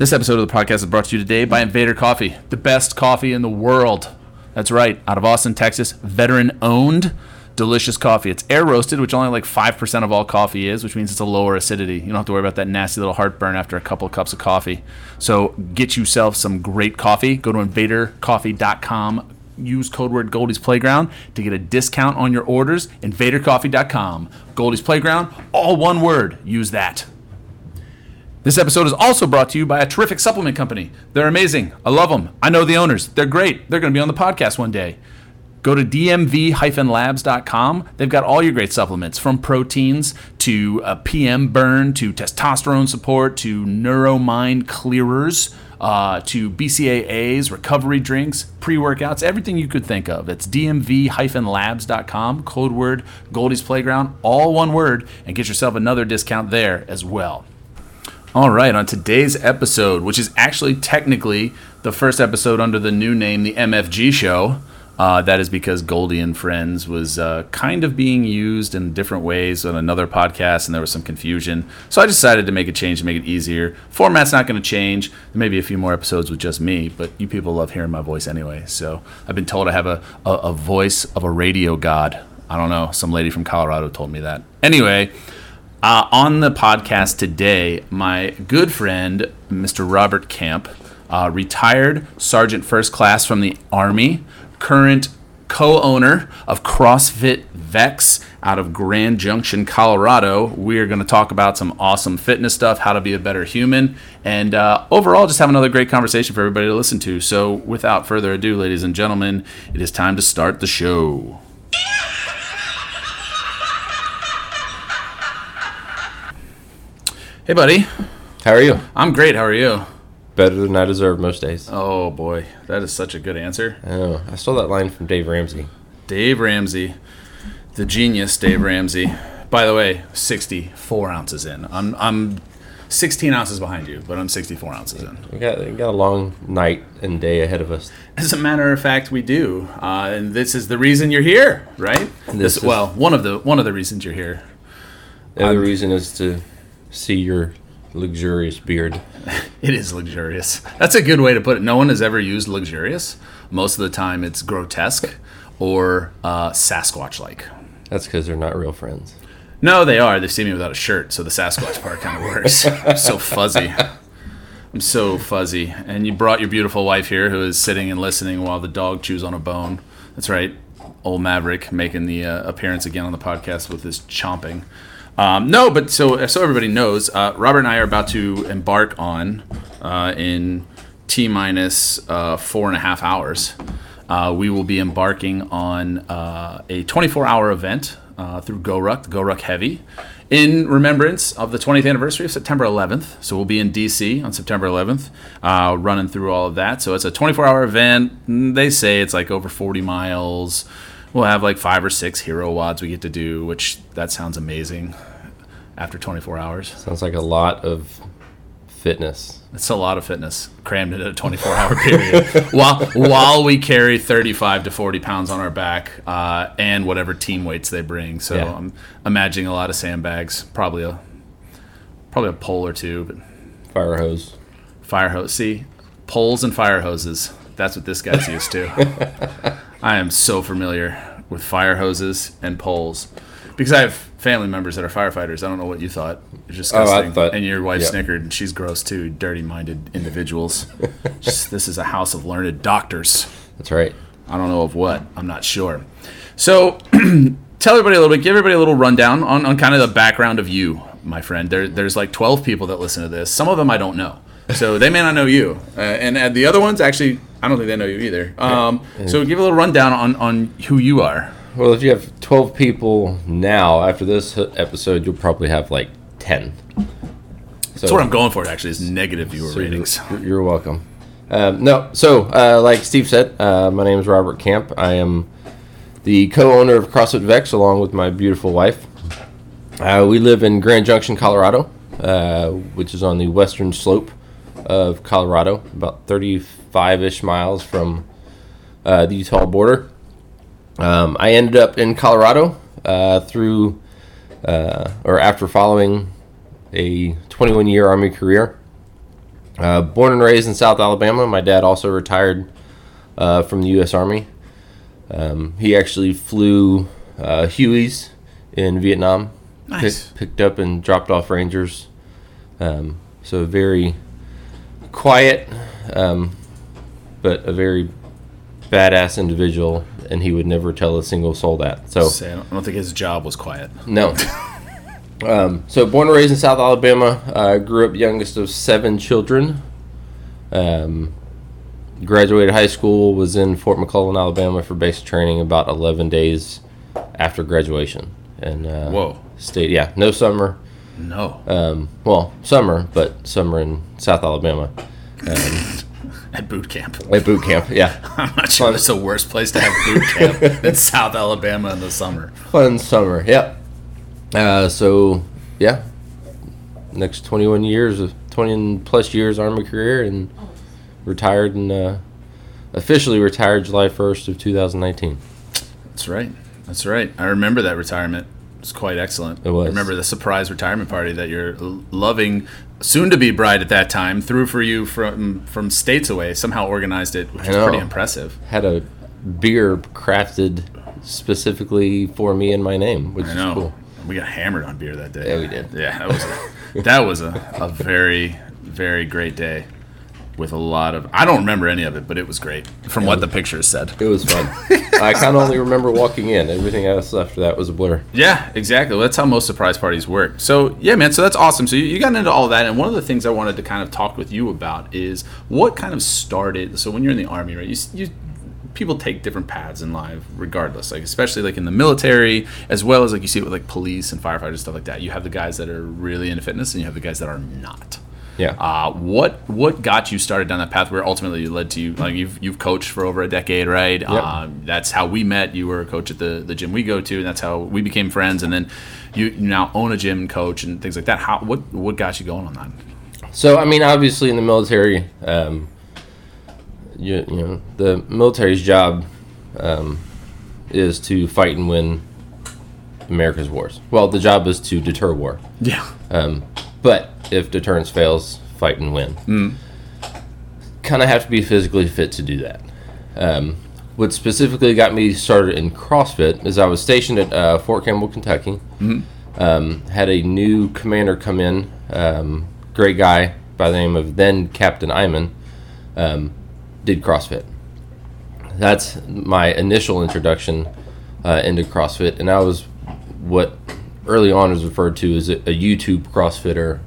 This episode of the podcast is brought to you today by Invader Coffee, the best coffee in the world. That's right, out of Austin, Texas, veteran owned, delicious coffee. It's air roasted, which only like 5% of all coffee is, which means it's a lower acidity. You don't have to worry about that nasty little heartburn after a couple of cups of coffee. So get yourself some great coffee. Go to invadercoffee.com. Use code word Goldy's Playground to get a discount on your orders. Invadercoffee.com. Goldy's Playground, all one word. Use that. This episode is also brought to you by a terrific supplement company. They're amazing. I love them. I know the owners. They're great. They're going to be on the podcast one day. Go to dmv-labs.com. They've got all your great supplements from proteins to a PM burn to testosterone support to neuromind clearers uh, to BCAAs, recovery drinks, pre-workouts, everything you could think of. It's dmv-labs.com. Code word Goldy's Playground, all one word, and get yourself another discount there as well. All right, on today's episode, which is actually technically the first episode under the new name, the MFG Show. Uh, that is because Goldy and Friends was uh, kind of being used in different ways on another podcast, and there was some confusion. So I decided to make a change to make it easier. Format's not going to change. There may be a few more episodes with just me, but you people love hearing my voice anyway. So I've been told I have a, a, a voice of a radio god. I don't know. Some lady from Colorado told me that. Anyway. Uh, on the podcast today, my good friend, Mr. Robert Camp, uh, retired Sergeant First Class from the Army, current co owner of CrossFit Vex out of Grand Junction, Colorado. We are going to talk about some awesome fitness stuff, how to be a better human, and uh, overall just have another great conversation for everybody to listen to. So, without further ado, ladies and gentlemen, it is time to start the show. Hey, buddy. How are you? I'm great. How are you? Better than I deserve most days. Oh boy, that is such a good answer. I know. I stole that line from Dave Ramsey. Dave Ramsey, the genius Dave Ramsey. By the way, 64 ounces in. I'm I'm 16 ounces behind you, but I'm 64 ounces in. We got we got a long night and day ahead of us. As a matter of fact, we do, uh, and this is the reason you're here, right? This This, is- well, one of the one of the reasons you're here. The other I'm- reason is to see your luxurious beard. It is luxurious. That's a good way to put it. No one has ever used luxurious. Most of the time, it's grotesque or uh, Sasquatch-like. That's because they're not real friends. No, they are. They see me without a shirt, so the Sasquatch part kind of works. I'm so fuzzy. I'm so fuzzy. And you brought your beautiful wife here, who is sitting and listening while the dog chews on a bone. That's right, old Maverick making the uh, appearance again on the podcast with his chomping. Um, no, but so so everybody knows, uh, Robert and I are about to embark on uh, in t minus uh, four and a half hours. Uh, we will be embarking on uh, a 24 hour event uh, through GoRuck, the GoRuck Heavy, in remembrance of the 20th anniversary of September 11th. So we'll be in DC on September 11th, uh, running through all of that. So it's a 24 hour event. They say it's like over 40 miles. We'll have like five or six hero WODs we get to do, which that sounds amazing after 24 hours. Sounds like a lot of fitness. It's a lot of fitness crammed into a 24 hour period while while we carry 35 to 40 pounds on our back uh, and whatever team weights they bring. So Yeah. I'm imagining a lot of sandbags, probably a probably a pole or two, but Fire hose. fire hose. See, poles and fire hoses. That's what this guy's used to. I am so familiar with fire hoses and poles because I have family members that are firefighters. I don't know what you thought. It's disgusting. thought- and your wife yeah. snickered, and she's gross too. Dirty-minded individuals. Just, this is a house of learned doctors. That's right. I don't know of what. I'm not sure. So, tell everybody a little bit. Give everybody a little rundown on, on kind of the background of you, my friend. There, there's like 12 people that listen to this. Some of them I don't know, so they may not know you. Uh, and uh, the other ones, actually, I don't think they know you either. Um, so, give a little rundown on on who you are. Well, if you have 12 people now, after this episode, you'll probably have like 10. So That's what I'm going for. Actually, is negative viewer So ratings. You're, you're welcome. Um, no, so uh, like Steve said, uh, my name is Robert Camp. I am the co-owner of CrossFit Vex, along with my beautiful wife. Uh, we live in Grand Junction, Colorado, uh, which is on the western slope of Colorado, about 35-ish miles from uh, the Utah border. Um, I ended up in Colorado uh, through, uh, or after following a 21 year Army career. Uh, born and raised in South Alabama. My dad also retired uh, from the U.S. Army. Um, he actually flew uh, Hueys in Vietnam. Nice. Pick- picked up and dropped off Rangers. Um, so very quiet, um, but a very badass individual, and he would never tell a single soul that. So I don't, I don't think his job was quiet. no. um, so born and raised in South Alabama, uh, grew up youngest of seven children. Um, graduated high school, was in Fort McClellan, Alabama for basic training about 11 days after graduation. And uh, Whoa. stayed, yeah, no summer. No. Um, well, summer, but summer in South Alabama At boot camp. at boot camp. Yeah, I'm not sure that's the worst place to have boot camp in South Alabama in the summer. fun summer. Yep. Uh, so yeah, next 21 years of 20 plus years Army career and retired and uh, officially retired July 1st of 2019. That's right. That's right. I remember that retirement. It was quite excellent. It was. I remember the surprise retirement party that your loving, soon-to-be bride at that time threw for you from from states away. Somehow organized it, which I is pretty impressive. Had a beer crafted specifically for me and my name, which I is know. cool. We got hammered on beer that day. Yeah, we did. Yeah, that was a, that was a, a very very great day with a lot of. I don't remember any of it, but it was great from what the pictures said. It was fun. I kind of only remember walking in. Everything else after that was a blur. Yeah, exactly. Well, that's how most surprise parties work. So, yeah, man. So that's awesome. So you, you got into all that, and one of the things I wanted to kind of talk with you about is what kind of started. So when you're in the army, right? You, you people take different paths in life, regardless. Like especially like in the military, as well as like you see it with like police and firefighters and stuff like that. You have the guys that are really into fitness, and you have the guys that are not. Yeah. Uh, what what got you started down that path where ultimately led to you like you've you've coached for over a decade, right? Um, that's how we met. You were a coach at the the gym we go to, and that's how we became friends. And then you, you now own a gym coach and things like that. How what what got you going on that? So I mean, obviously in the military, um, you, you know, the military's job um, is to fight and win America's wars. Well, the job is to deter war. Yeah. Um, but if deterrence fails, fight and win. Kind of have to be physically fit to do that. Um, what specifically got me started in CrossFit is I was stationed at uh, Fort Campbell, Kentucky. Um, had a new commander come in, um, great guy by the name of then Captain Iman, um, did CrossFit. That's my initial introduction uh, into CrossFit, and I was what early on was referred to as a, a YouTube CrossFitter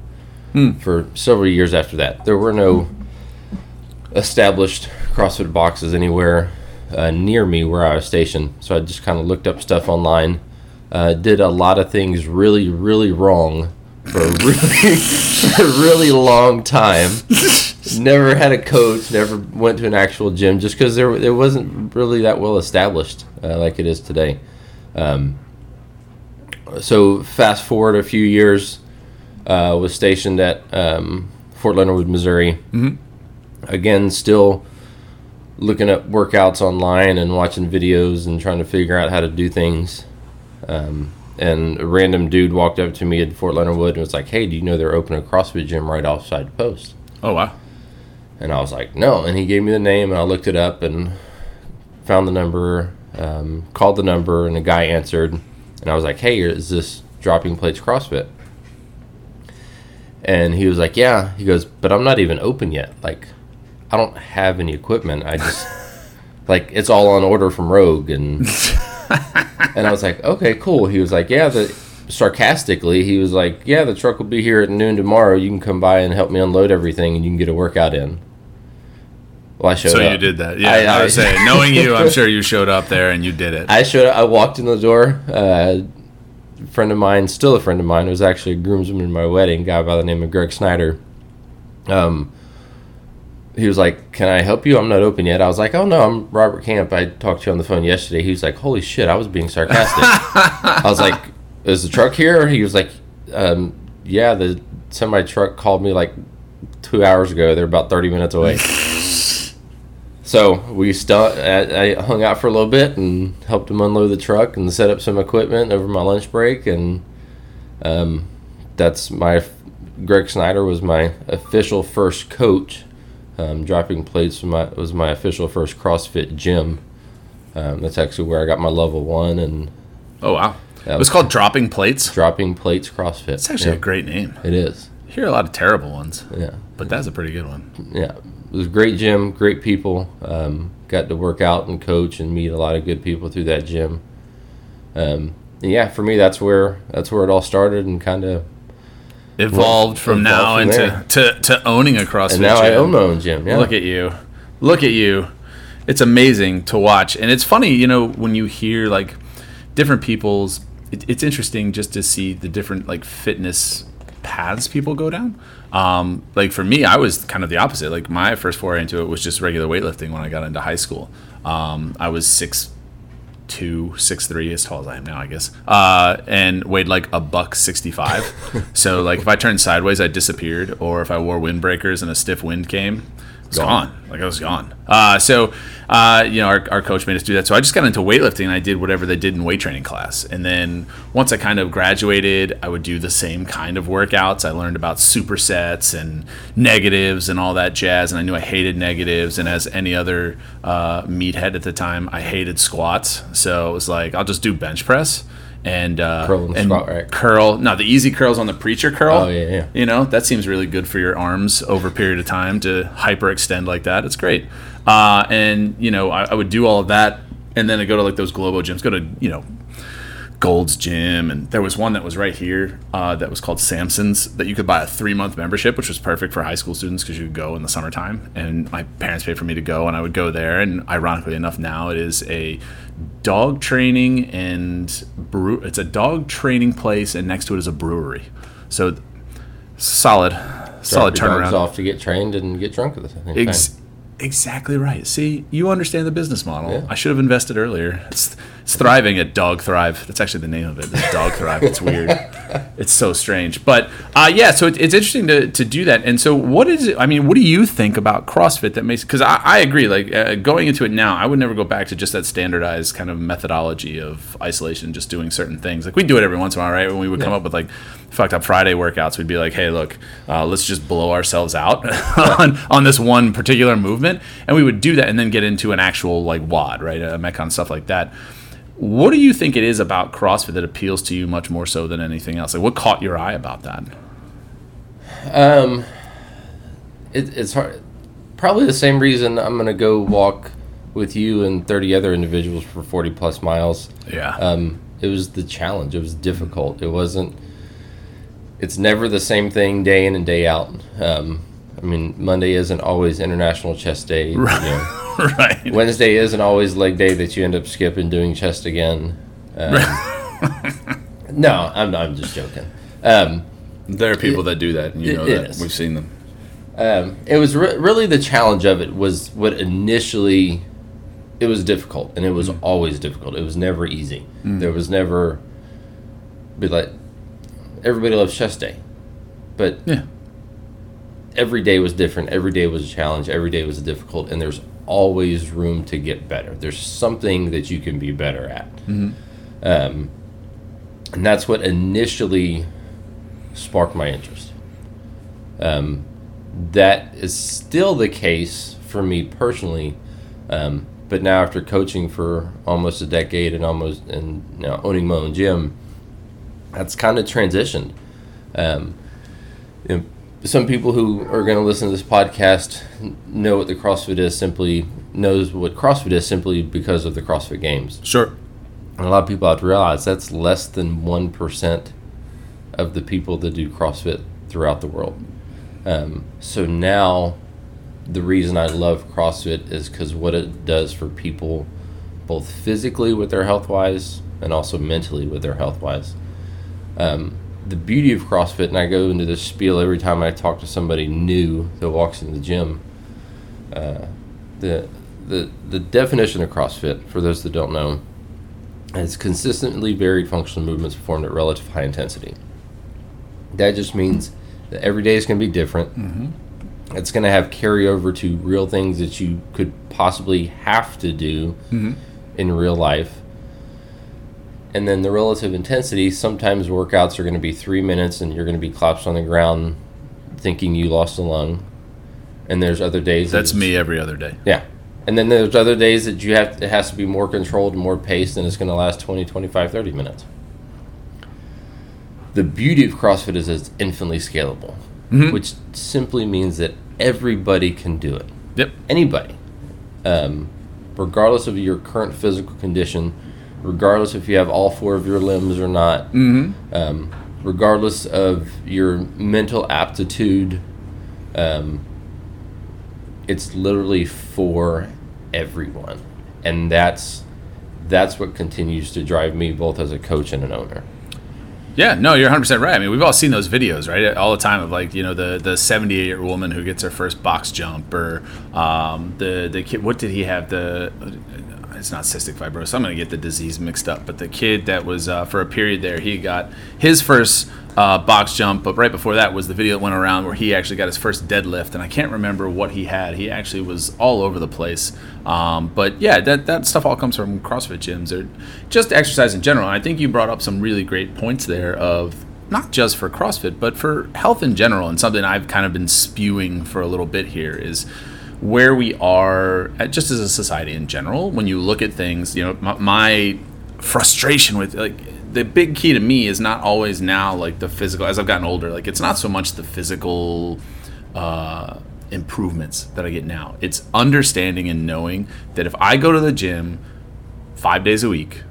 for several years after that. There were no established CrossFit boxes anywhere uh, near me where I was stationed, so I just kind of looked up stuff online. Uh, did a lot of things really, really wrong for a really, a really long time. never had a coach. Never went to an actual gym just because there it wasn't really that well established uh, like it is today. Um, so fast forward a few years, uh, was stationed at um, Fort Leonard Wood, Missouri. Again, still looking up workouts online and watching videos and trying to figure out how to do things. Um, and a random dude walked up to me at Fort Leonard Wood and was like, "Hey, do you know they're opening a CrossFit gym right outside the post?" Oh wow. And I was like, no. And he gave me the name, and I looked it up and found the number, um, called the number, and the guy answered. And I was like, hey, is this Dropping Plates CrossFit? And he was like, yeah. He goes, but I'm not even open yet. Like, I don't have any equipment. I just, like, it's all on order from Rogue. And, and I was like, okay, cool. He was like, yeah, the, sarcastically, he was like, yeah, the truck will be here at noon tomorrow. You can come by and help me unload everything, and you can get a workout in. Well, I showed up. So up. you did that. Yeah. I- I, I- was saying, knowing you, I'm sure you showed up there and you did it. I showed up. I walked in the door. Uh, friend of mine, still a friend of mine, was actually a groomsman in my wedding, a guy by the name of Greg Snyder. Um, he was like, "Can I help you? I'm not open yet." I was like, "Oh no, I'm Robert Camp. I talked to you on the phone yesterday." He was like, "Holy shit, I was being sarcastic." I was like, "Is the truck here?" He was like, um, "Yeah, the semi truck called me like two hours ago. They're about 30 minutes away." So we stu- I, I hung out for a little bit and helped him unload the truck and set up some equipment over my lunch break, and um, that's my Greg Snyder was my official first coach. Um, dropping plates was my, was my official first CrossFit gym. Um, that's actually where I got my level one and Oh wow. It was was- called Dropping Plates. dropping plates CrossFit. It's actually yeah, a great name. It is. You hear a lot of terrible ones, Yeah. but that's a pretty good one. yeah, it was a great gym, great people. Um, got to work out and coach and meet a lot of good people through that gym. Um, yeah, for me, that's where that's where it all started, and kind of. Evolved from evolved now from into to, to owning a CrossFit And now I gym. own my own gym. Yeah, Look at you. Look at you. It's amazing to watch. And it's funny, you know, when you hear like different people's it, it's interesting just to see the different like fitness paths people go down. Um, like for me, I was kind of the opposite. Like my first foray into it was just regular weightlifting when I got into high school. Um, I was six two, six three, as tall as I am now, I guess, uh, and weighed like a buck sixty five. so like if I turned sideways, I disappeared, or if I wore windbreakers and a stiff wind came, it was Gone. gone. Like I was gone. Uh, so uh, you know, our, our coach made us do that. So I just got into weightlifting. and I did whatever they did in weight training class, and then once I kind of graduated, I would do the same kind of workouts. I learned about supersets and negatives and all that jazz, and I knew I hated negatives. And as any other uh, meathead at the time, I hated squats. So it was like I'll just do bench press and uh, Curl and squat, right? curl. No, the easy curls on the preacher curl. Oh, yeah, yeah. You know that seems really good for your arms over a period of time to hyperextend like that. It's great. Uh, and you know I, I would do all of that, and then I go to like those Globo gyms. Go to you know Gold's Gym, and there was one that was right here uh, that was called Samson's that you could buy a three month membership, which was perfect for high school students because you could go in the summertime. And my parents paid for me to go, and I would go there. And ironically enough, now it is a dog training and brew. It's a dog training place, and next to it is a brewery. So solid, solid Drop dogs turnaround. off to get trained and get drunk with us. Ex- exactly right. See, you understand the business model. Yeah. I should have invested earlier. It's, it's thriving at Dog Thrive. That's actually the name of it. It's Dog Thrive. It's weird. it's so strange. But uh, yeah, so it, it's interesting to, to do that. And so, what is it? I mean, what do you think about CrossFit that makes? Because I, I agree. Like uh, going into it now, I would never go back to just that standardized kind of methodology of isolation, just doing certain things. Like we do it every once in a while, right? When we would come up with like fucked up Friday workouts, we'd be like, hey, look, uh, let's just blow ourselves out on, on this one particular movement. And we would do that and then get into an actual like WOD, right? A Metcon, stuff like that. What do you think it is about CrossFit that appeals to you much more so than anything else? Like, what caught your eye about that? Um, it, it's hard. Probably the same reason I'm gonna go walk with you and 30 other individuals for 40 plus miles. Yeah. Um, it was the challenge. It was difficult. It wasn't. It's never the same thing day in and day out. Um, I mean, Monday isn't always International Chest Day. You know. right. Wednesday isn't always leg day that you end up skipping doing chest again. Um, no, I'm I'm just joking. Um, There are people that do that, and you It know that. is. We've seen them. um, it was re- really the challenge of it was what initially it was difficult, and it was always difficult. It was never easy. There was never be like everybody loves chest day, but Yeah. Every day was different. Every day was a challenge. Every day was difficult, and there's always room to get better. There's something that you can be better at, um, and that's what initially sparked my interest. Um, that is still the case for me personally, um, but now after coaching for almost a decade and almost and now owning my own gym, that's kind of transitioned. Um, you know, some people who are going to listen to this podcast know what the CrossFit is simply knows what CrossFit is simply because of the CrossFit Games. Sure. And a lot of people have to realize that's less than one percent of the people that do CrossFit throughout the world. Um, so now, the reason I love CrossFit is because what it does for people, both physically with their health wise and also mentally with their health wise. Um, the beauty of CrossFit, and I go into this spiel every time I talk to somebody new that walks in the gym. Uh, the the the definition of CrossFit, for those that don't know, is consistently varied functional movements performed at relative high intensity. That just means that every day is going to be different. It's going to have carryover to real things that you could possibly have to do in real life. And then the relative intensity. Sometimes workouts are going to be three minutes, and you're going to be collapsed on the ground, thinking you lost a lung. And there's other days That's it's- me every other day. Yeah. And then there's other days that you have it has to be more controlled and more paced and it's going to last 20, 25, 30 minutes. The beauty of CrossFit is it's infinitely scalable, which simply means that everybody can do it. Yep. Anybody. Um, regardless of your current physical condition, regardless if you have all four of your limbs or not, um, regardless of your mental aptitude, um, it's literally for everyone, and that's that's what continues to drive me both as a coach and an owner. Yeah, no, you're 100 percent right. I mean, we've all seen those videos, right? All the time of like you know the the 78 year old woman who gets her first box jump, or um, the the kid. What did he have? The it's not cystic fibrosis. I'm gonna get the disease mixed up. But the kid that was uh, for a period there, he got his first uh, box jump. But right before that was the video that went around where he actually got his first deadlift, and I can't remember what he had. He actually was all over the place. Um, but yeah, that that stuff all comes from CrossFit gyms or just exercise in general. And I think you brought up some really great points there of not just for CrossFit, but for health in general, and something I've kind of been spewing for a little bit here is where we are at, just as a society in general. When you look at things, you know, my, my frustration with like the big key to me is not always now like the physical. As I've gotten older, like it's not so much the physical. Uh, improvements that I get now. It's understanding and knowing that if I go to the gym five days a week,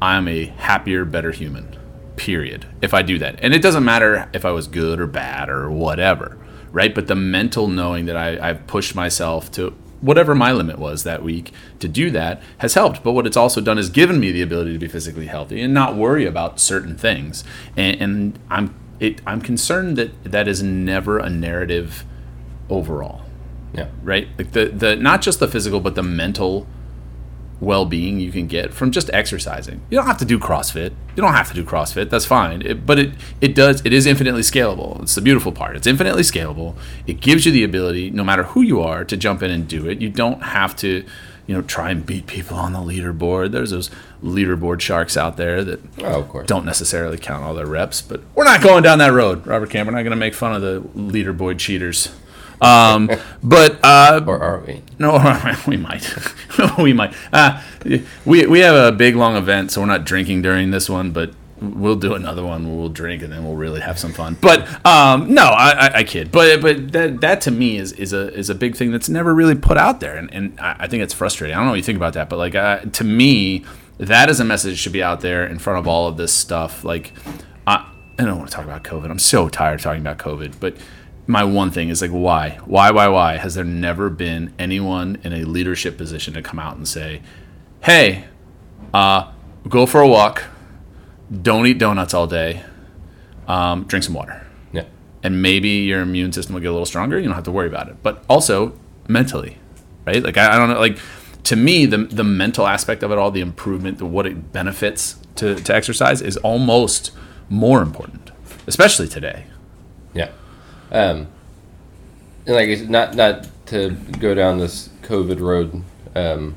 I'm a happier, better human. Period. If I do that. And it doesn't matter if I was good or bad or whatever, right? But the mental knowing that I, I've pushed myself to whatever my limit was that week to do that has helped. But what it's also done is given me the ability to be physically healthy and not worry about certain things. And, and I'm it, I'm concerned that that is never a narrative overall Yeah. right? Like the the not just the physical but the mental well-being you can get from just exercising. You don't have to do CrossFit. You don't have to do CrossFit. That's fine. It, but it it does it is infinitely scalable. It's the beautiful part. It's infinitely scalable. It gives you the ability no matter who you are to jump in and do it. You don't have to you know try and beat people on the leaderboard. There's those leaderboard sharks out there that Oh, of don't necessarily count all their reps, but we're not going down that road, Robert Camp. We're not going to make fun of the leaderboard cheaters. Um, but uh, Or are we? no, we might. we might. Uh, we we have a big long event, so we're not drinking during this one, but we'll do another one where we'll drink and then we'll really have some fun. But um, no, I, I, I kid. But but that that to me is is a is a big thing that's never really put out there, and, and I I think it's frustrating. I don't know what you think about that, but like uh, to me, that is a message should be out there in front of all of this stuff. Like I, I don't want to talk about COVID. I'm so tired of talking about COVID, but my one thing is like why? Why why why has there never been anyone in a leadership position to come out and say hey uh, go for a walk. Don't eat donuts all day. Um, drink some water. Yeah. and maybe your immune system will get a little stronger. You don't have to worry about it. But also mentally right? Like i, I don't know like to me the, the mental aspect of it all the improvement the what it benefits to, to exercise is almost more important especially today. Yeah. Um, and like I said, not not to go down this COVID road, um,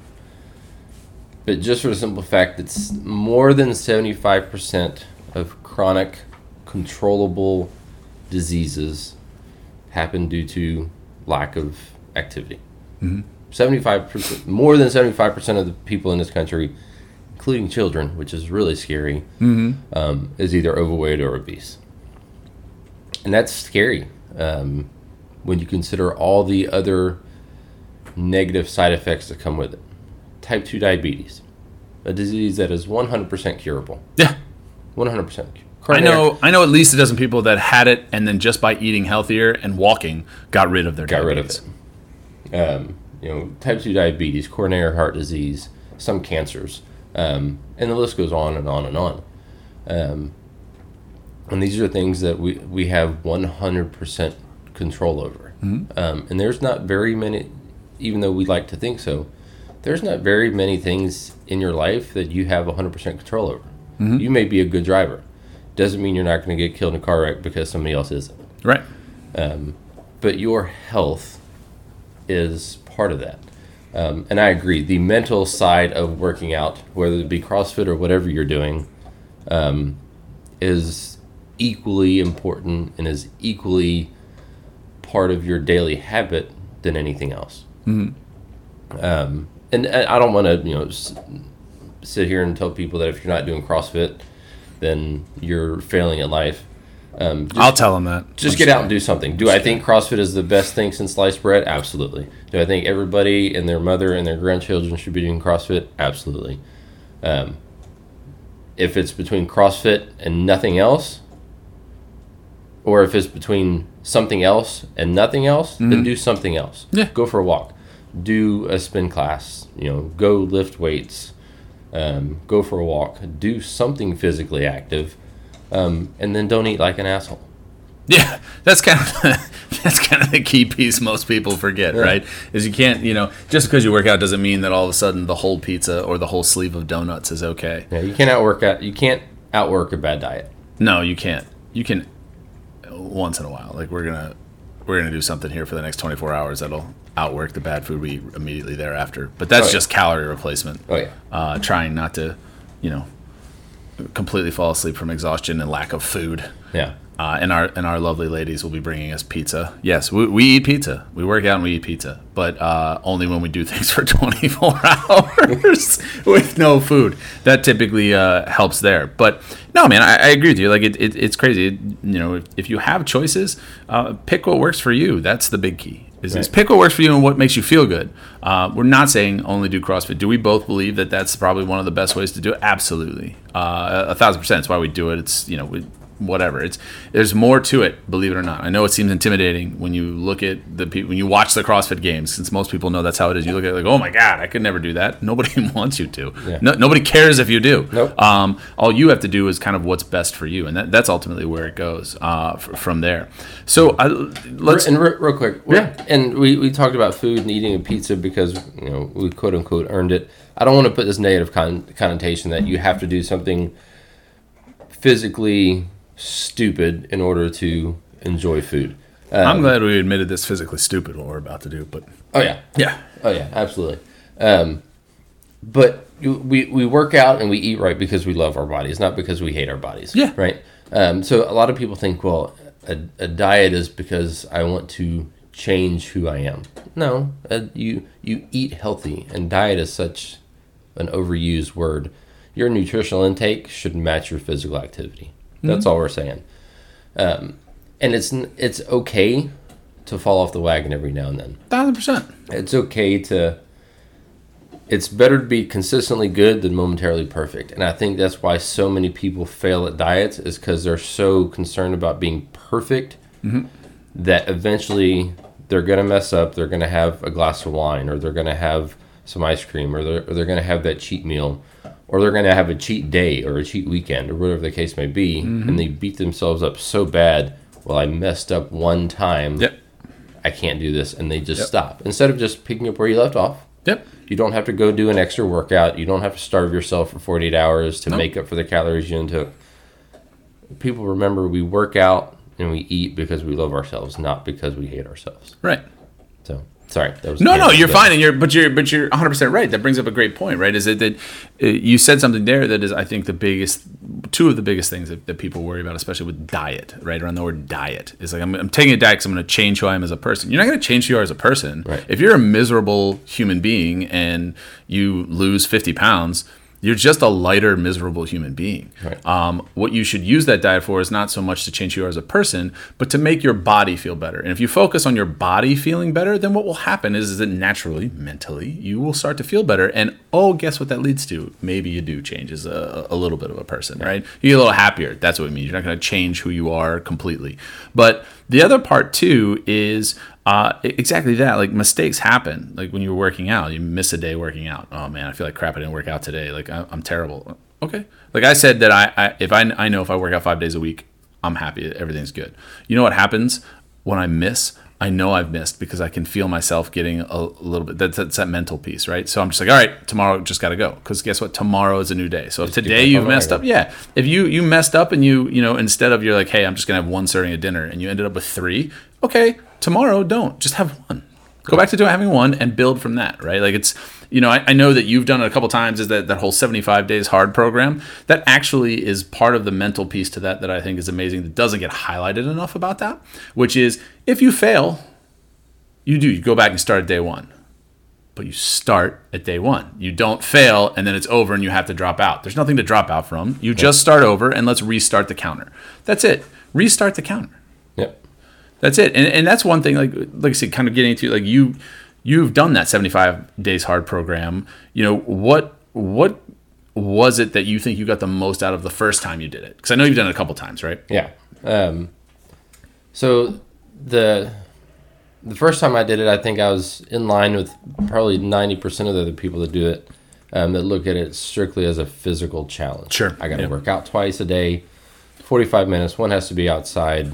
but just for the simple fact that more than seventy five percent of chronic, controllable diseases happen due to lack of activity. Seventy five percent, more than seventy five percent of the people in this country, including children, which is really scary, um, is either overweight or obese. And that's scary um, when you consider all the other negative side effects that come with it. Type 2 diabetes, a disease that is 100% curable. yeah 100%. I know I know at least a dozen people that had it and then just by eating healthier and walking got rid of their Got rid of diabetes. it. Um, you know, type 2 diabetes, coronary heart disease, some cancers, um, and the list goes on and on and on. Um, and these are things that we, we have 100% control over. Um, and there's not very many, even though we like to think so, there's not very many things in your life that you have 100% control over. You may be a good driver. Doesn't mean you're not going to get killed in a car wreck because somebody else isn't Right. but your health is part of that. Um, and I agree. The mental side of working out, whether it be CrossFit or whatever you're doing, um, is equally important and is equally part of your daily habit than anything else. Um, and, and I don't want to, you know, s- sit here and tell people that if you're not doing CrossFit, then you're failing at life. Um, just, I'll tell them that. just get out and do something. Do I think CrossFit is the best thing since sliced bread? Absolutely. Do I think everybody and their mother and their grandchildren should be doing CrossFit? Absolutely. Um, if it's between CrossFit and nothing else, or if it's between something else and nothing else, then do something else. Yeah. Go for a walk. Do a spin class. You know, go lift weights. Um, go for a walk. Do something physically active, um, and then don't eat like an asshole. Yeah, that's kind of that's kind of the key piece most people forget, right? Is you can't, you know, just because you work out doesn't mean that all of a sudden the whole pizza or the whole sleeve of donuts is okay. Yeah, you can't outwork out. You can't outwork a bad diet. No, you can't. You can once in a while. Like we're gonna we're gonna do something here for the next 24 hours that'll outwork the bad food we eat immediately thereafter. But that's Oh, yeah. just calorie replacement. Oh yeah, Uh, trying not to, you know, completely fall asleep from exhaustion and lack of food. yeah. Uh, and our and our lovely ladies will be bringing us pizza. Yes, we, we eat pizza. We work out and we eat pizza, but uh, only when we do things for 24 hours with no food. That typically uh, helps there. But no, man, I, I agree with you. Like it, it it's crazy. It, you know, if, if you have choices, uh, pick what works for you. That's the big key. Is, is Right. pick what works for you and what makes you feel good. Uh, we're not saying only do CrossFit. Do we both believe that that's probably one of the best ways to do it? Absolutely, uh, a, a thousand percent. It's why we do it. It's you know we, whatever. It's there's more to it. Believe it or not. I know it seems intimidating when you look at the pe- when you watch the CrossFit games. Since most people know that's how it is. You look at it like, oh my god, I could never do that. Nobody wants you to. Yeah. No, nobody cares if you do. Nope. Um, all you have to do is kind of what's best for you, and that, that's ultimately where it goes uh, f- from there. So I, let's. and re- real quick, Yeah. And we, we talked about food and eating a pizza because you know we quote unquote earned it. I don't want to put this negative con- connotation that you have to do something physically stupid in order to enjoy food. Um, I'm glad we admitted this physically stupid what we're about to do, but oh yeah, yeah, Oh yeah, absolutely. Um, but we we work out and we eat right because we love our bodies, not because we hate our bodies. Yeah. Right. Um, so a lot of people think, well, a, a diet is because I want to change who I am. No, uh, you you eat healthy, and diet is such an overused word. Your nutritional intake should match your physical activity. That's all we're saying. Um, and it's it's okay to fall off the wagon every now and then. Thousand percent. it's okay to it's better to be consistently good than momentarily perfect. And i think that's why so many people fail at diets is because they're so concerned about being perfect that eventually they're going to mess up they're going to have a glass of wine or they're going to have some ice cream or they're, or they're going to have that cheat meal or they're going to have a cheat day or a cheat weekend or whatever the case may be mm-hmm. and they beat themselves up so bad well i messed up one time Yep. I can't do this, and they just Yep. stop. Instead of just picking up where you left off, Yep. you don't have to go do an extra workout. You don't have to starve yourself for 48 hours to Nope. make up for the calories you took. People remember we work out and we eat because we love ourselves, not because we hate ourselves. Right. So, sorry. That was No, no, you're fine, and you're but you're but you're 100 percent right. That brings up a great point, right? Is it that uh, you said something there that is, I think, the biggest, two of the biggest things that, that people worry about, especially with diet, right? Around the word diet, is like I'm, I'm taking a diet because I'm going to change who I am as a person. You're not going to change who you are as a person. Right. If you're a miserable human being and you lose 50 pounds. You're just a lighter, miserable human being. Right. Um, what you should use that diet for is not so much to change who you are as a person, but to make your body feel better. And if you focus on your body feeling better, then what will happen is, is that naturally, mentally, you will start to feel better. And oh, guess what that leads to? Maybe you do change as a, a little bit of a person, right? You get a little happier. That's what it means. You're not going to change who you are completely. But the other part too is uh, exactly that. Like mistakes happen. Like when you're working out, you miss a day working out. Oh man, I feel like crap. I didn't work out today. Like I, I'm terrible. Okay. Like I said that I, I if I, I know if I work out five days a week, I'm happy. Everything's good. You know what happens when I miss? I know I've missed because I can feel myself getting a, little bit. That's, that's that mental piece, right? So I'm just like, all right, tomorrow just got to go because guess what? Tomorrow is a new day. So if today you've messed up, yeah. If you you messed up and you you know instead of you're like, hey, I'm just gonna have one serving of dinner and you ended up with three, okay, tomorrow don't just have one. Go back to doing having one and build from that, right? Like it's, you know, I, I know that you've done it a couple times. Is that that whole seventy-five days hard program? That actually is part of the mental piece to that that I think is amazing. That doesn't get highlighted enough about that, which is if you fail, you do you go back and start at day one but you start at day one. You don't fail and then it's over and you have to drop out. There's nothing to drop out from. You just start over and let's restart the counter. That's it. Restart the counter. That's it. And, and that's one thing, like like I said, kind of getting to like you you've done that 75 days hard program. You know, what what was it that you think you got the most out of the first time you did it? Because I know you've done it a couple times, right? Yeah. Um, so the the first time I did it, I think I was in line with probably ninety percent of the other people that do it um, that look at it strictly as a physical challenge. Sure. I got to Yeah. work out twice a day, forty five minutes. One has to be outside,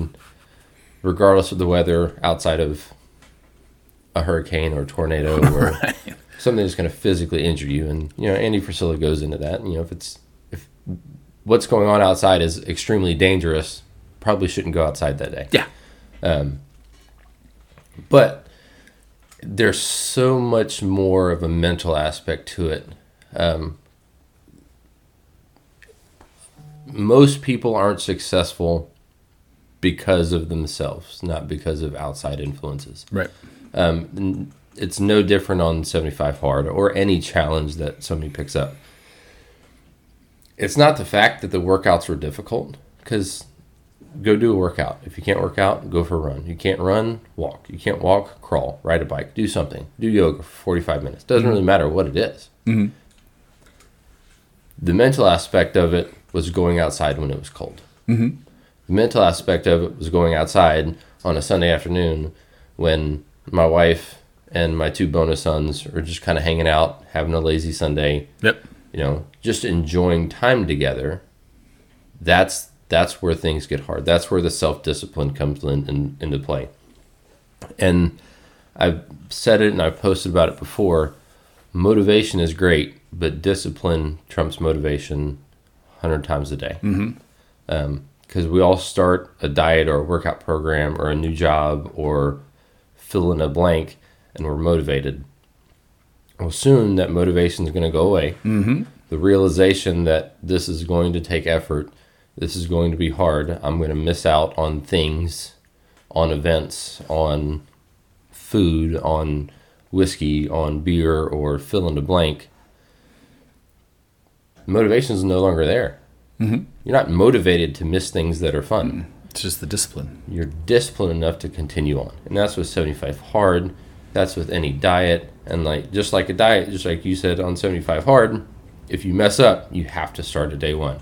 regardless of the weather, outside of a hurricane or a tornado or something that's going to physically injure you. And you know, Andy Frisella goes into that. And, you know, if it's if what's going on outside is extremely dangerous, probably shouldn't go outside that day. Yeah. But there's so much more of a mental aspect to it. Um, most people aren't successful because of themselves, not because of outside influences. Right. Um, it's no different on 75 hard or any challenge that somebody picks up. It's not the fact that the workouts were difficult because go do a workout. If you can't work out, go for a run. You can't run, walk. You can't walk, crawl, ride a bike, do something. Do yoga for 45 minutes. Doesn't mm-hmm. really matter what it is. Mm-hmm. The mental aspect of it was going outside when it was cold. Mm-hmm. The mental aspect of it was going outside on a Sunday afternoon when my wife and my two bonus sons are just kind of hanging out, having a lazy Sunday, Yep. you know, just enjoying time together. That's that's where things get hard. That's where the self discipline comes in, in, into play. And I've said it and I've posted about it before. Motivation is great, but discipline trumps motivation hundred times a day. Mm-hmm. Um, Because we all start a diet or a workout program or a new job or fill in a blank, and we're motivated. Well, soon that motivation is going to go away. Mm-hmm. The realization that this is going to take effort, this is going to be hard. I'm going to miss out on things, on events, on food, on whiskey, on beer, or fill in the blank. Motivation is no longer there. Mm-hmm. You're not motivated to miss things that are fun It's just the discipline. you're disciplined enough to continue on. And that's with 75 hard. That's with any diet. And like just like a diet, just like you said on 75 hard, if you mess up, you have to start at day one.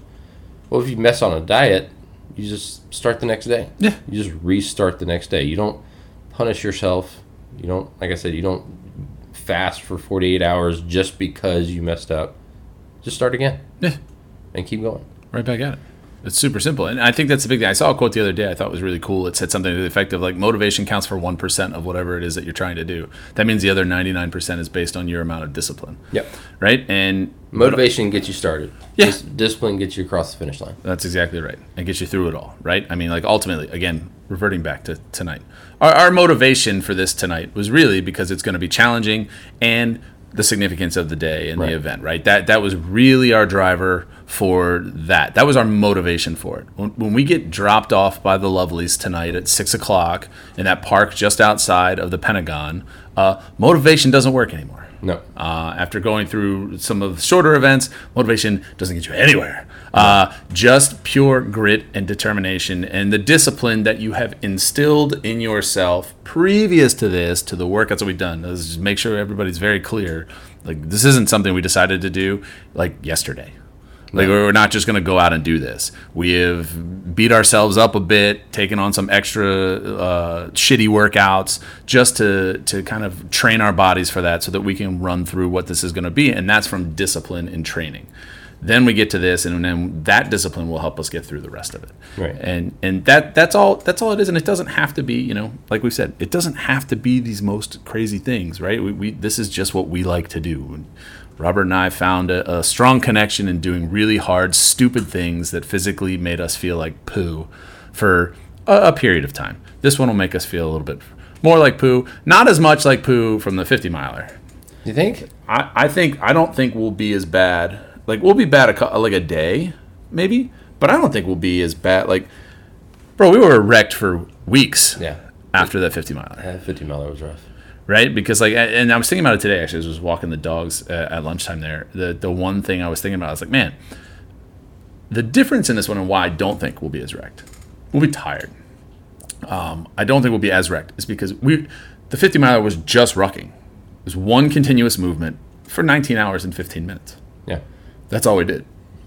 Well, if you mess on a diet, you just start the next day. Yeah. You just restart the next day. You don't punish yourself. You don't, like I said, you don't fast for 48 hours just because you messed up. Just start again Yeah. and keep going. Right back at it. It's super simple, and I think that's the big thing. I saw a quote the other day I thought was really cool. It said something to the effect of like motivation counts for one percent of whatever it is that you're trying to do. That means the other ninety nine percent is based on your amount of discipline, Yep. right? And Motivation gets you started. Yeah. Discipline gets you across the finish line. That's exactly right. And gets you through it all, right? I mean, like ultimately, again, reverting back to tonight, our, our motivation for this tonight was really because it's going to be challenging and the significance of the day and Right. the event, right? That that was really our driver for that. That was our motivation for it. When, when we get dropped off by the Lovelies tonight at six o'clock in that park just outside of the Pentagon, uh, motivation doesn't work anymore. No. Uh, after going through some of the shorter events, motivation doesn't get you anywhere. Uh, just pure grit and determination and the discipline that you have instilled in yourself previous to this, to the workouts that we've done. Let's just make sure everybody's very clear. Like, this isn't something we decided to do like yesterday. Like we're not just going to go out and do this. We have beat ourselves up a bit, taken on some extra uh, shitty workouts just to to kind of train our bodies for that, so that we can run through what this is going to be, and that's from discipline and training. Then we get to this, and then that discipline will help us get through the rest of it. Right. And and that that's all that's all it is, and it doesn't have to be you know like we said, it doesn't have to be these most crazy things, right? We, we this is just what we like to do. Robert and I found a, a strong connection in doing really hard, stupid things that physically made us feel like poo for a, a period of time. This one will make us feel a little bit More like poo. Not as much like poo from the 50 miler. You think? I, I think I don't think we'll be as bad. Like we'll be bad a, like a day, maybe, but I don't think we'll be as bad. Like, bro, we were wrecked for weeks Yeah. after that 50 mile. Uh, 50 mile was rough. right? Because like, and I was thinking about it today. Actually, I was walking the dogs uh, at lunchtime there. The the one thing I was thinking about, I was like, man, the difference in this one and why I don't think we'll be as wrecked. We'll be tired. Um, I don't think we'll be as wrecked is because we, the 50 miler was just rucking. It was one continuous movement for 19 hours and 15 minutes. Yeah. That's all we did.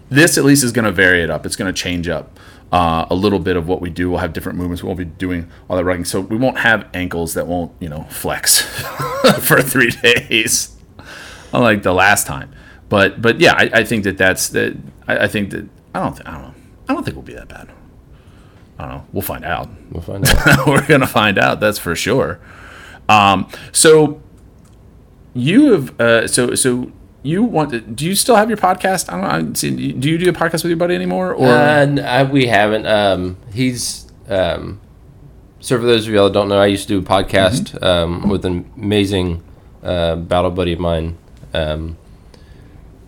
This at least is going to vary it up. It's going to change up uh, a little bit of what we do. We'll have different movements. We won't be doing all that running, so we won't have ankles that won't, you know, flex for three days, unlike the last time. But but yeah, I, I think that that's that. I, I think that I don't think I don't know. I don't think we'll be that bad. I don't know. We'll find out. We'll find out. We're gonna find out. That's for sure. Um, so you have uh, so so you want to, do you still have your podcast? I don't know. Do you do a podcast with your buddy anymore? Or and uh, we haven't. Um, he's. Um, so for those of y'all that don't know, I used to do a podcast um, with an amazing uh, battle buddy of mine. Um,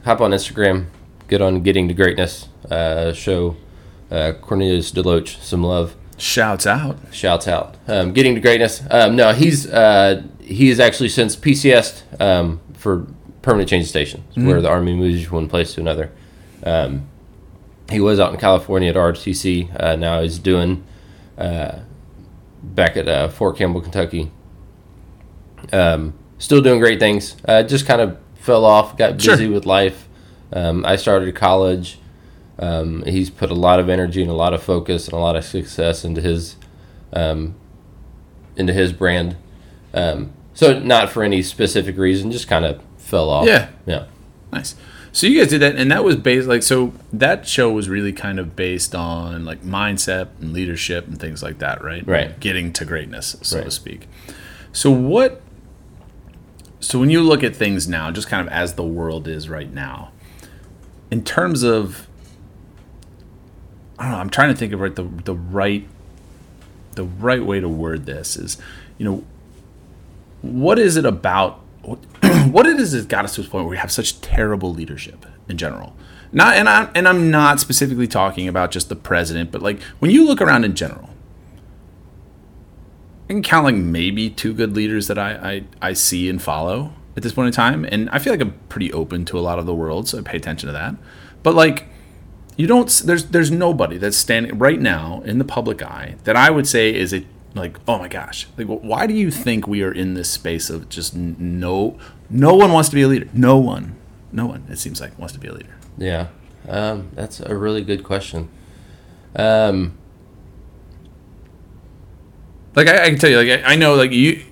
hop on Instagram, get on Getting to Greatness, uh, show uh, Cornelius Deloach some love. shouts out. Shouts out. Um, Getting to Greatness. Um, no, he's uh, he is actually since PCS um, for permanent change of stations, where the Army moves from one place to another. Um, he was out in California at RTC. Uh, now he's doing uh, back at uh, Fort Campbell, Kentucky. Um, still doing great things. Uh, just kind of fell off, got Sure. busy with life. Um, I started college. Um, he's put a lot of energy and a lot of focus and a lot of success into his um, into his brand. Um, so not for any specific reason, just kind of fell off. Yeah. yeah, Nice. So you guys did that, and that was based like so. That show was really kind of based on like mindset and leadership and things like that, right? Right. Getting to greatness, so to speak. So what? So when you look at things now, just kind of as the world is right now, in terms of, I don't know. I'm trying to think of right the the right, the right way to word this is, you know, what is it about what, it is that got us to this point where we have such terrible leadership in general. Not and I'm and I'm not specifically talking about just the president but like when you look around in general I can count like maybe two good leaders that I, I, I see and follow at this point in time and I feel like I'm pretty open to a lot of the world so I pay attention to that. But like you don't there's there's nobody that's standing right now in the public eye that I would say is a like oh my gosh. Like why do you think we are in this space of just no no one wants to be a leader. No one. No one it seems like wants to be a leader. Yeah. Um, that's a really good question. Um, like I, I can tell you like I, I know like you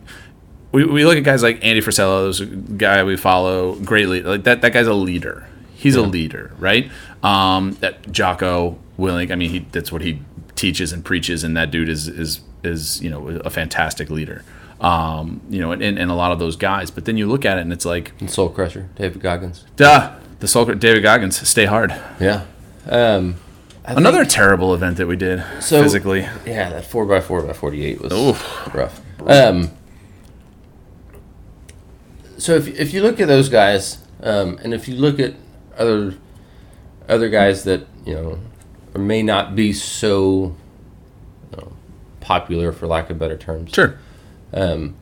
we, we look at guys like Andy Frisella a guy we follow greatly. Like that that guy's a leader. He's a leader right? Um that Jocko Willink. I mean he that's what he teaches and preaches and that dude is is is you know a fantastic leader um you know and, and, and a lot of those guys but then you look at it and it's like and Soul Crusher, David Goggins. duh the soul David Goggins stay hard Yeah. Um, another think- terrible event that we did So- physically yeah, that four x four by forty eight was Oof. rough. Um, so if if you look at those guys, um, and if you look at other other guys that you know may not be so popular, for lack of better terms, sure um,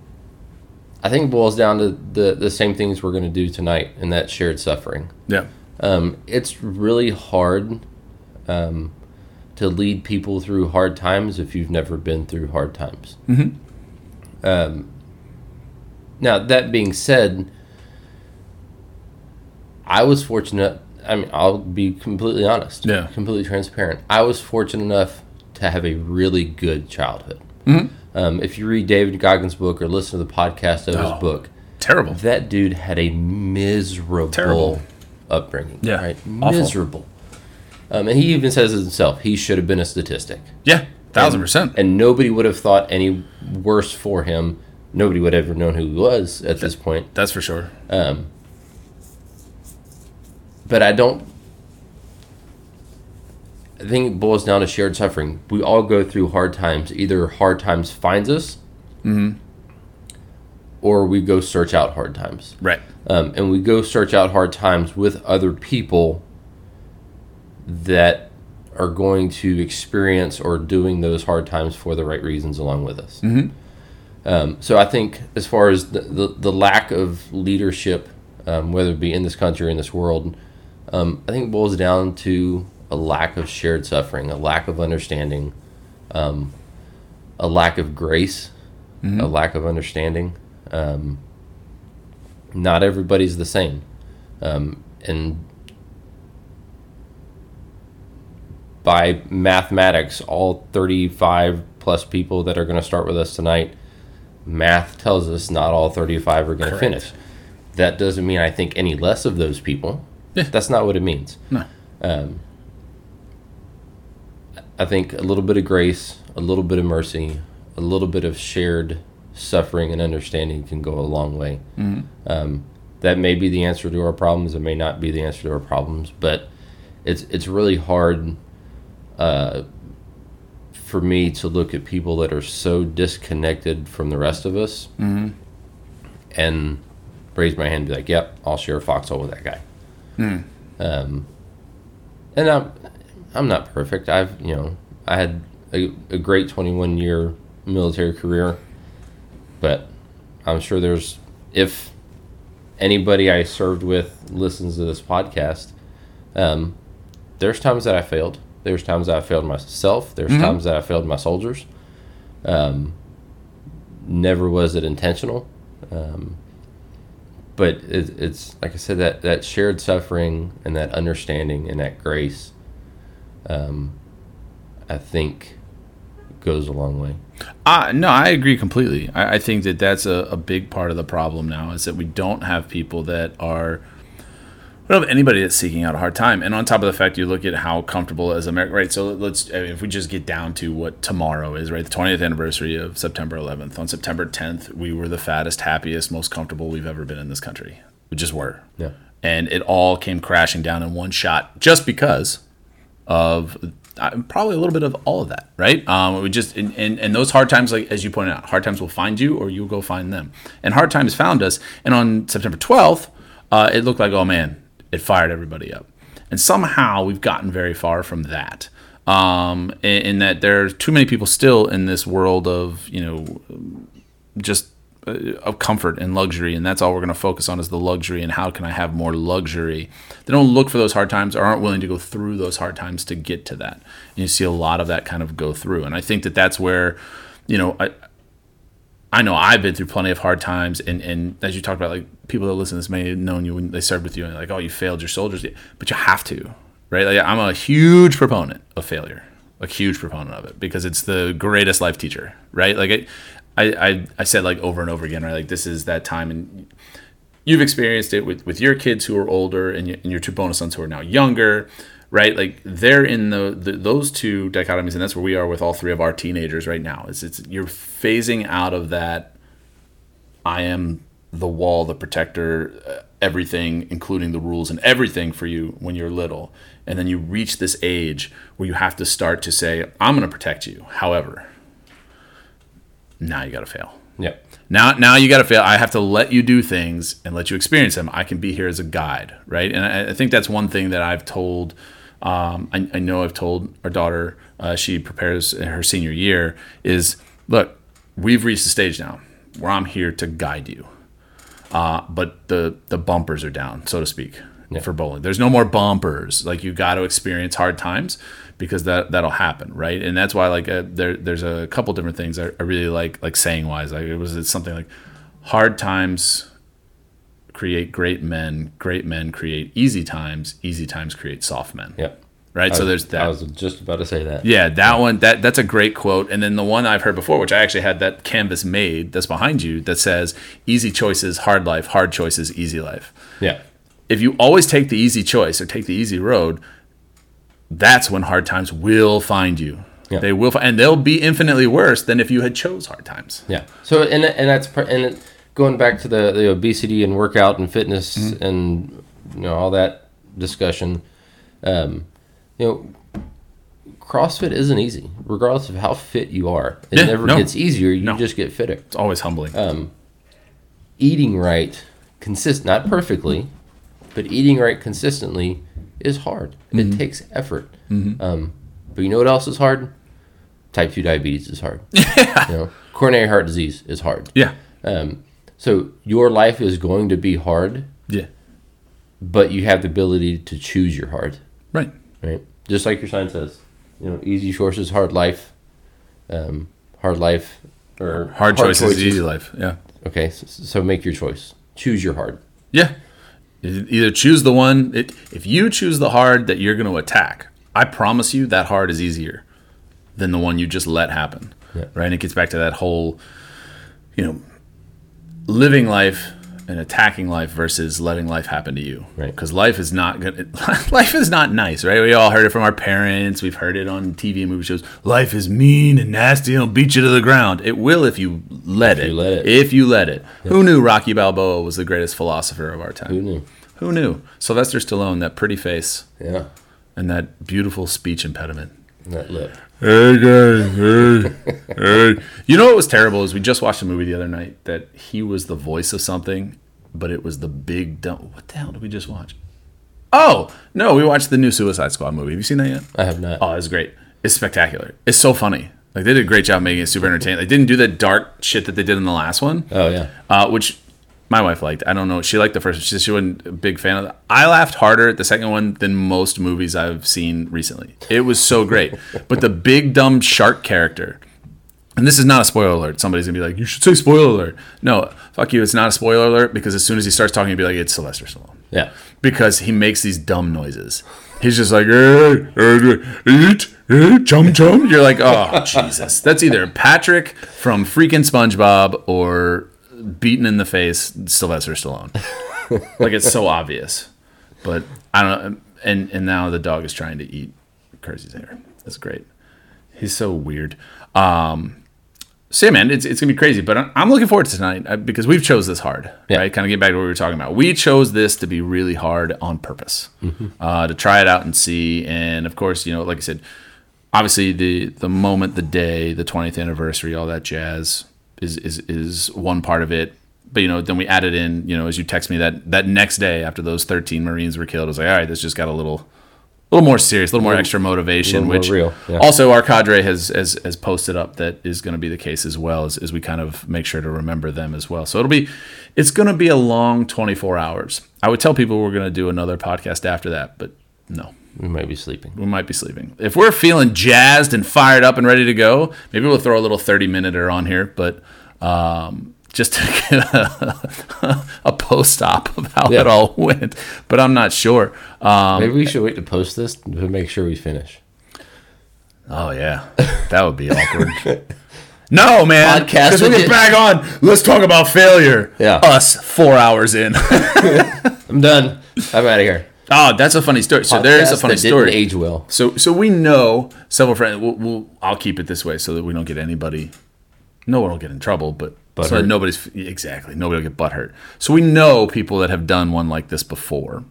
I think it boils down to the the same things we're going to do tonight, and that shared suffering. yeah Um, it's really hard um, to lead people through hard times if you've never been through hard times. Mhm. Um, now, that being said, I was fortunate. I mean, I'll be completely honest, Yeah. completely transparent. I was fortunate enough to have a really good childhood. Mhm. Um, if you read David Goggins' book or listen to the podcast of Oh. his book, terrible that dude had a miserable Terrible. upbringing. Yeah, right, miserable. Um, and he even says it himself. He should have been a statistic, yeah thousand percent and nobody would have thought any worse for him. Nobody would have ever known who he was at this point. that's for sure Um, but I don't. I think it boils down to shared suffering. We all go through hard times. Either hard times finds us, or we go search out hard times. Right. Um, and we go search out hard times with other people that are going to experience or doing those hard times for the right reasons along with us. Mm-hmm. Um, so I think as far as the, the, the lack of leadership, um, whether it be in this country or in this world, um, I think it boils down to a lack of shared suffering, a lack of understanding, um, a lack of grace, a lack of understanding. Um, not everybody's the same. Um, and by mathematics, all 35 plus people that are going to start with us tonight, math tells us not all 35 are going to finish. That doesn't mean I think any less of those people. Yeah. That's not what it means. No. Um, I think a little bit of grace, a little bit of mercy, a little bit of shared suffering and understanding can go a long way. Um, that may be the answer to our problems. It may not be the answer to our problems, but it's it's really hard uh, for me to look at people that are so disconnected from the rest of us and raise my hand and be like, "Yep, I'll share a foxhole with that guy." Um, and I'm I'm not perfect. I've you know I had a, a great 21 year military career, but I'm sure there's if anybody I served with listens to this podcast, um, there's times that I failed. There's times that I failed myself. There's times that I failed my soldiers. Um, never was it intentional. Um, but it, it's like I said that that shared suffering and that understanding and that grace, um, I think, goes a long way. Uh, no, I agree completely. I, I think that that's a, a big part of the problem now is that we don't have people that are. We don't have anybody that's seeking out a hard time. And on top of the fact, you look at how comfortable as America, right? So let's, I mean, if we just get down to what tomorrow is, right? The 20th anniversary of September 11th. On September 10th, we were the fattest, happiest, most comfortable we've ever been in this country. We just were. Yeah. And it all came crashing down in one shot just because of uh, probably a little bit of all of that, right? Um, we just and, and and those hard times, like as you pointed out, hard times will find you, or you'll go find them. And hard times found us. And on September twelfth, uh, it looked like, oh man, it fired everybody up. And somehow we've gotten very far from that. Um, in, in that there are too many people still in this world of you know just Uh, of comfort and luxury, and that's all we're going to focus on is the luxury and how can I have more luxury. They don't look for those hard times or aren't willing to go through those hard times to get to that. And you see a lot of that kind of go through, and I think that that's where, you know, I. I know I've been through plenty of hard times, and, and as you talked about, like people that listen to this may have known you when they served with you, and like, oh, you failed your soldiers, but you have to, right? Like I'm a huge proponent of failure, a huge proponent of it because it's the greatest life teacher, right? Like I, I, I, I said like over and over again, right? Like this is that time, and you've experienced it with, with your kids who are older and, and your two bonus sons who are now younger, right? Like they're in the, the those two dichotomies, and that's where we are with all three of our teenagers right now. It's it's you're phasing out of that. I am the wall, the protector, uh, everything, including the rules and everything for you when you're little, and then you reach this age where you have to start to say, "I'm going to protect you." However, now you got to fail. Yep. Now, now you got to fail. I have to let you do things and let you experience them. I can be here as a guide, right? And I, I think that's one thing that I've told. Um, I, I know I've told our daughter. Uh, she prepares her senior year. Is look, we've reached the stage now where I'm here to guide you. Uh, but the the bumpers are down, so to speak, for bowling. There's no more bumpers. Like you got to experience hard times because that that'll happen, right? And that's why like uh, there there's a couple different things I, I really like like saying wise. Like it was it's something like hard times create great men, great men create easy times, easy times create soft men. Yeah. Right. So there's that. I was just about to say that. Yeah, that one that that's a great quote. And then the one I've heard before, which I actually had that canvas made that's behind you that says easy choices, hard life, hard choices, easy life. Yeah. If you always take the easy choice or take the easy road, that's when hard times will find you. Yeah. They will, and they'll be infinitely worse than if you had chose hard times. Yeah. So and and that's and going back to the, the obesity and workout and fitness Mm-hmm. and you know all that discussion, um, you know, CrossFit isn't easy, regardless of how fit you are. It Yeah, never no. gets easier. You No. just get fitter. It's always humbling. Um, eating right, consist not perfectly, but eating right consistently is hard. Mm-hmm. It takes effort. Um, but you know what else is hard? Type two diabetes is hard. you know, coronary heart disease is hard. Yeah. Um, so your life is going to be hard, Yeah. but you have the ability to choose your hard. Right. right? Just like your sign says, you know, easy choices, hard life, um, hard life, or Hard, choices, easy life. Yeah. Okay, so, so make your choice. Choose your hard. Yeah. Either choose the one. It, if you choose the hard that you're going to attack, I promise you that hard is easier than the one you just let happen. Yeah. Right. And it gets back to that whole, you know, living life and attacking life versus letting life happen to you. Right. Because life is not good. Life is not nice, right? We all heard it from our parents. We've heard it on TV and movie shows. Life is mean and nasty. It'll beat you to the ground. It will if you let it. you let it. If you let it. Who knew Rocky Balboa was the greatest philosopher of our time? Who knew? Who knew? Sylvester Stallone, that pretty face Yeah, and that beautiful speech impediment. That lip. Hey guys, hey, hey. You know what was terrible is we just watched a movie the other night that he was the voice of something, but it was the big dumb. What the hell did we just watch? Oh no, we watched the new Suicide Squad movie. Have you seen that yet? I have not. Oh, it's great. It's spectacular. It's so funny. Like they did a great job making it super entertaining. They didn't do that dark shit that they did in the last one Oh yeah, uh, which my wife liked. I don't know. She liked the first one. She, she wasn't a big fan of it. I laughed harder at the second one than most movies I've seen recently. It was so great. but the big dumb shark character, and this is not a spoiler alert. Somebody's gonna be like, "You should say spoiler alert." No, fuck you. It's not a spoiler alert because as soon as he starts talking, you'll be like, "It's Sylvester Stallone," yeah. because he makes these dumb noises. He's just like, "Eh, eh, eat, eh, chum chum. You're like, oh Jesus. That's either Patrick from freaking SpongeBob or beaten in the face Sylvester Stallone. like it's so obvious. But I don't know. And and now the dog is trying to eat Kersey's hair. That's great. He's so weird. Um, so yeah, man, it's, it's gonna be crazy. But I'm- I'm looking forward to tonight uh, because we've chose this hard, Yeah. right? Kind of get back to what we were talking about. We chose this to be really hard on purpose, uh, to try it out and see. And of course, you know, like I said, obviously the the moment, the day, the 20th anniversary, all that jazz is is is one part of it. But you know, then we added in, you know, as you text me that that next day after those 13 Marines were killed, I was like, all right, this just got a little. A little more serious, a little more extra motivation, which yeah. also our cadre has, has has posted up that is going to be the case as well as, as we kind of make sure to remember them as well. So it'll be it's going to be a long 24 hours. I would tell people we're going to do another podcast after that, but no, We might be sleeping. we might be sleeping. If we're feeling jazzed and fired up and ready to go, maybe we'll throw a little 30 minute on here, but um, just to get a, a post op of how Yeah. it all went. But I'm not sure. Um, Maybe we should wait to post this to make sure we finish. Oh yeah, that would be awkward. no, man. Podcast Because we get back on. Let's talk about failure. Yeah. Us four hours in. I'm done. I'm out of here. Oh, that's a funny story. So there is a funny that didn't story. Age well. So so we know several friends. We'll, we'll I'll keep it this way so that we don't get anybody. No one will get in trouble, but so that nobody's exactly nobody will get butt hurt. So we know people that have done one like this before,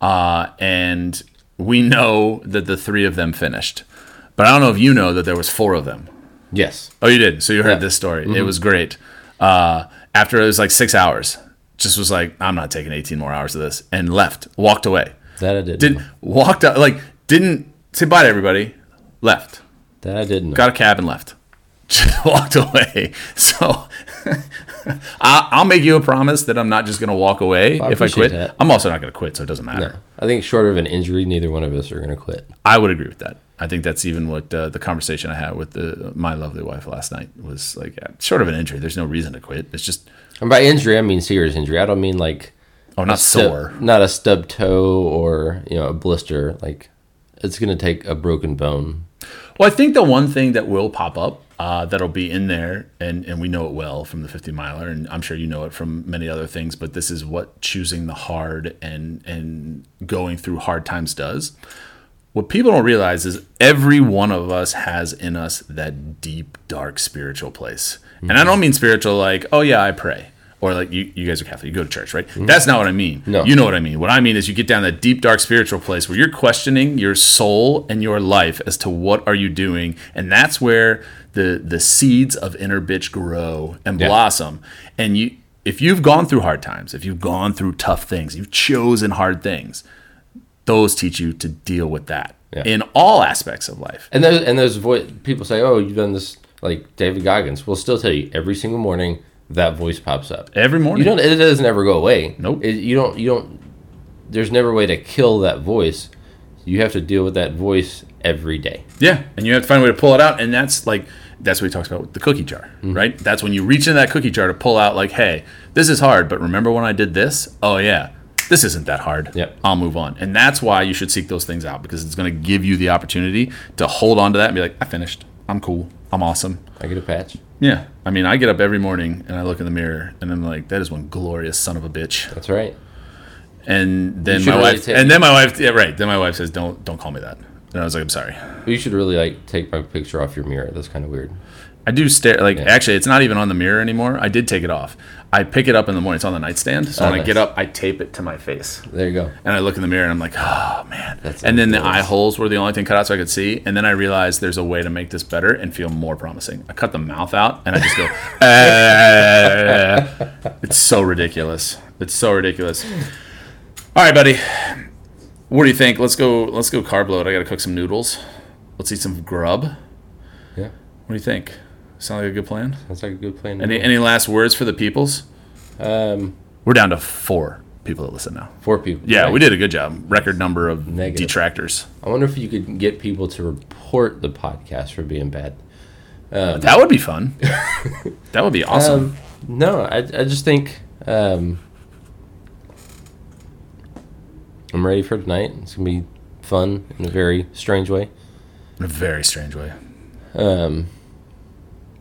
uh, and we know that the three of them finished. But I don't know if you know that there was four of them. Yes. Oh, you did. So you heard Yeah. Mm-hmm. this story. It was great. Uh, after it was like six hours, just was like, I'm not taking 18 more hours of this, and left, walked away. That I didn't. Did know. walked out like didn't say bye to everybody. Left, That I didn't. Know. got a cab and left. Just walked away. So I, I'll make you a promise that I'm not just gonna walk away I if I quit. that. I'm also not gonna quit, so it doesn't matter. No. I think short of an injury, neither one of us are going to quit. I would agree with that. I think that's even what uh, the conversation I had with the, my lovely wife last night was like. uh, Short of an injury, there's no reason to quit. It's just And by injury, I mean serious injury. I don't mean like oh, not stub- sore. not a stub toe or you know a blister. Like it's going to take a broken bone. Well, I think the one thing that will pop up uh, that'll be in there, and, and we know it well from the 50 miler, and I'm sure you know it from many other things, but this is what choosing the hard and and going through hard times does. What people don't realize is every one of us has in us that deep, dark spiritual place. And I don't mean spiritual like, oh yeah, I pray. Or like you, you guys are Catholic, you go to church, right? Mm-hmm. That's not what I mean. No. You know what I mean. What I mean is you get down that deep, dark spiritual place where you're questioning your soul and your life as to what are you doing. And that's where the the seeds of inner bitch grow and Yeah. blossom. And you if you've gone through hard times, if you've gone through tough things, you've chosen hard things, those teach you to deal with that Yeah. in all aspects of life. And those and those vo- people say, "Oh, you've done this." Like David Goggins will still tell you every single morning that voice pops up. Every morning. You don't. It doesn't ever go away. Nope. It, you don't. You don't. There's never a way to kill that voice. You have to deal with that voice every day. Yeah, and you have to find a way to pull it out, and that's like that's what he talks about with the cookie jar, Mm-hmm. right? That's when you reach in that cookie jar to pull out, like, hey, this is hard, but remember when I did this? Oh yeah, this isn't that hard. Yep. I'll move on, and that's why you should seek those things out because it's going to give you the opportunity to hold on to that and be like, I finished, I'm cool, I'm awesome. I get a patch. Yeah, I mean, I get up every morning and I look in the mirror and I'm like, that is one glorious son of a bitch. That's right. And then my really wife, and then my wife, yeah, right. Then my wife says, don't don't call me that. And I was like, I'm sorry. You should really like take my picture off your mirror. That's kind of weird. I do stare like actually it's not even on the mirror anymore. I did take it off. I pick it up in the morning. It's on the nightstand. So Oh, when I get up, I tape it to my face. There you go. And I look in the mirror and I'm like, oh man. That's and then the eye holes were the only thing cut out so I could see. And then I realized there's a way to make this better and feel more promising. I cut the mouth out and I just go, "Uh." it's so ridiculous. It's so ridiculous. All right, buddy. What do you think? Let's go. Let's go carb load. I got to cook some noodles. Let's eat some grub. Yeah. What do you think? Sound like a good plan? Sounds like a good plan. Any any last words for the peoples? um, We're down to four people that listen now. four people. Yeah, Right. we did a good job. Record number of Negative. detractors. I wonder if you could get people to report the podcast for being bad. That would be fun. that would be awesome. Um, no, I, I just think um, I'm ready for tonight. It's gonna be fun in a very strange way. In a very strange way. Um,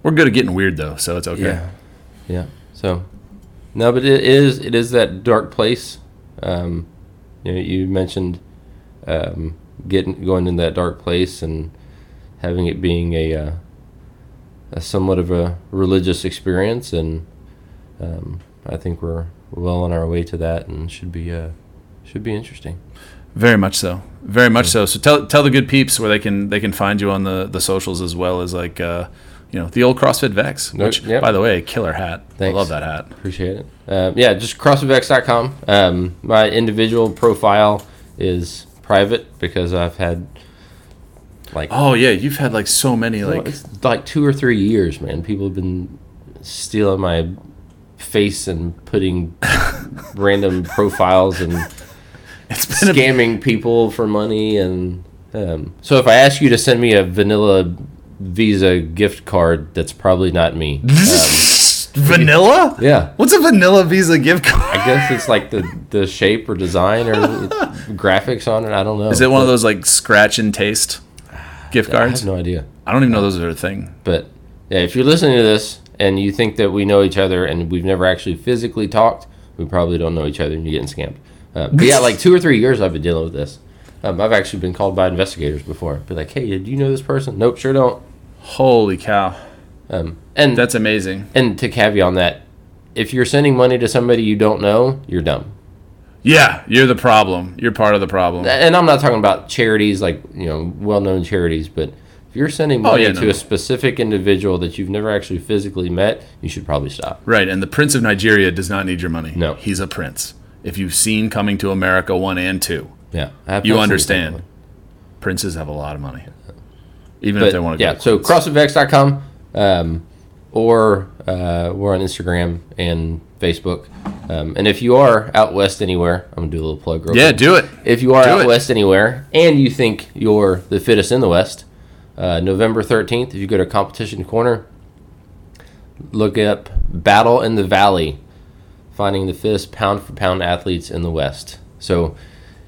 We're good at getting weird though, so it's okay. Yeah, yeah. So, no, but it is it is that dark place. Um, you know, you mentioned um, getting going in that dark place and having it being a, uh, a somewhat of a religious experience, and um, I think we're well on our way to that, and should be uh, should be interesting. Very much so. Very much so. So tell tell the good peeps where they can they can find you on the the socials as well as like uh, you know the old CrossFit Vex, No, which yep. by the way, killer hat. Thanks. I love that hat. Appreciate it. Uh, yeah, just crossfitvex.com. Um, my individual profile is private because I've had like Oh yeah, you've had like so many Like like like two or three years, man. People have been stealing my face and putting random profiles and it's been a scamming people for money. And um, so, if I ask you to send me a vanilla Visa gift card, that's probably not me. Um, vanilla. yeah, What's a vanilla Visa gift card? I guess it's like the the shape or design or graphics on it. I don't know. Is it one of those like scratch and taste gift I cards? have no idea. I don't even know those are a thing. But yeah, if you're listening to this and you think that we know each other and we've never actually physically talked, we probably don't know each other and you're getting scammed. Uh, but yeah, like two or three years I've been dealing with this. Um, I've actually been called by investigators before. Be like, hey, do you know this person? Nope, sure don't. Holy cow, Um, and that's amazing. and to caveat on that, if you're sending money to somebody you don't know, you're dumb. Yeah, you're the problem. You're part of the problem. And I'm not talking about charities like you know well-known charities, but if you're sending Oh, money yeah, to no. a specific individual that you've never actually physically met, you should probably stop. Right, and the Prince of Nigeria does not need your money. No. he's a prince. If you've seen Coming to America one and two, Yeah, you understand. Princes have a lot of money, even But if they want to. yeah, so CrossFitVex.com um, or uh, we're on Instagram and Facebook. Um, and if you are out west anywhere, I'm gonna do a little plug. Real yeah, quick. do it. If you are Do out it. west anywhere and you think you're the fittest in the West, uh, November 13th, if you go to Competition Corner, look up Battle in the Valley, finding the fittest pound for pound athletes in the West. So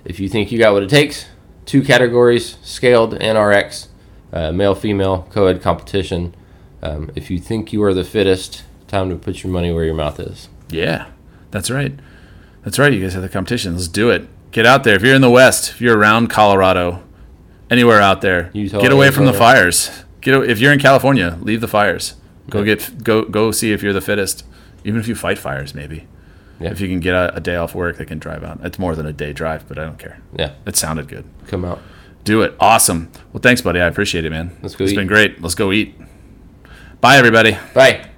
if you think you got what it takes, two categories scaled and RX, uh, male female co ed competition. Um, if you think you are the fittest, time to put your money where your mouth is. Yeah, that's right. That's right. You guys have the competition. Let's do it. Get out there. If you're in the West, if you're around Colorado, anywhere out there, Utah, get away from the fires. Get if you're in California, leave the fires. Go get go go see if you're the fittest. Even if you fight fires, maybe. Yeah. If you can get a, a day off work, they can drive out. It's more than a day drive, but I don't care. Yeah, It sounded good. come out. Do it. Awesome. Well, thanks, buddy. I appreciate it, man. Let's go It's eat. been great. Let's go eat. Bye, everybody. Bye.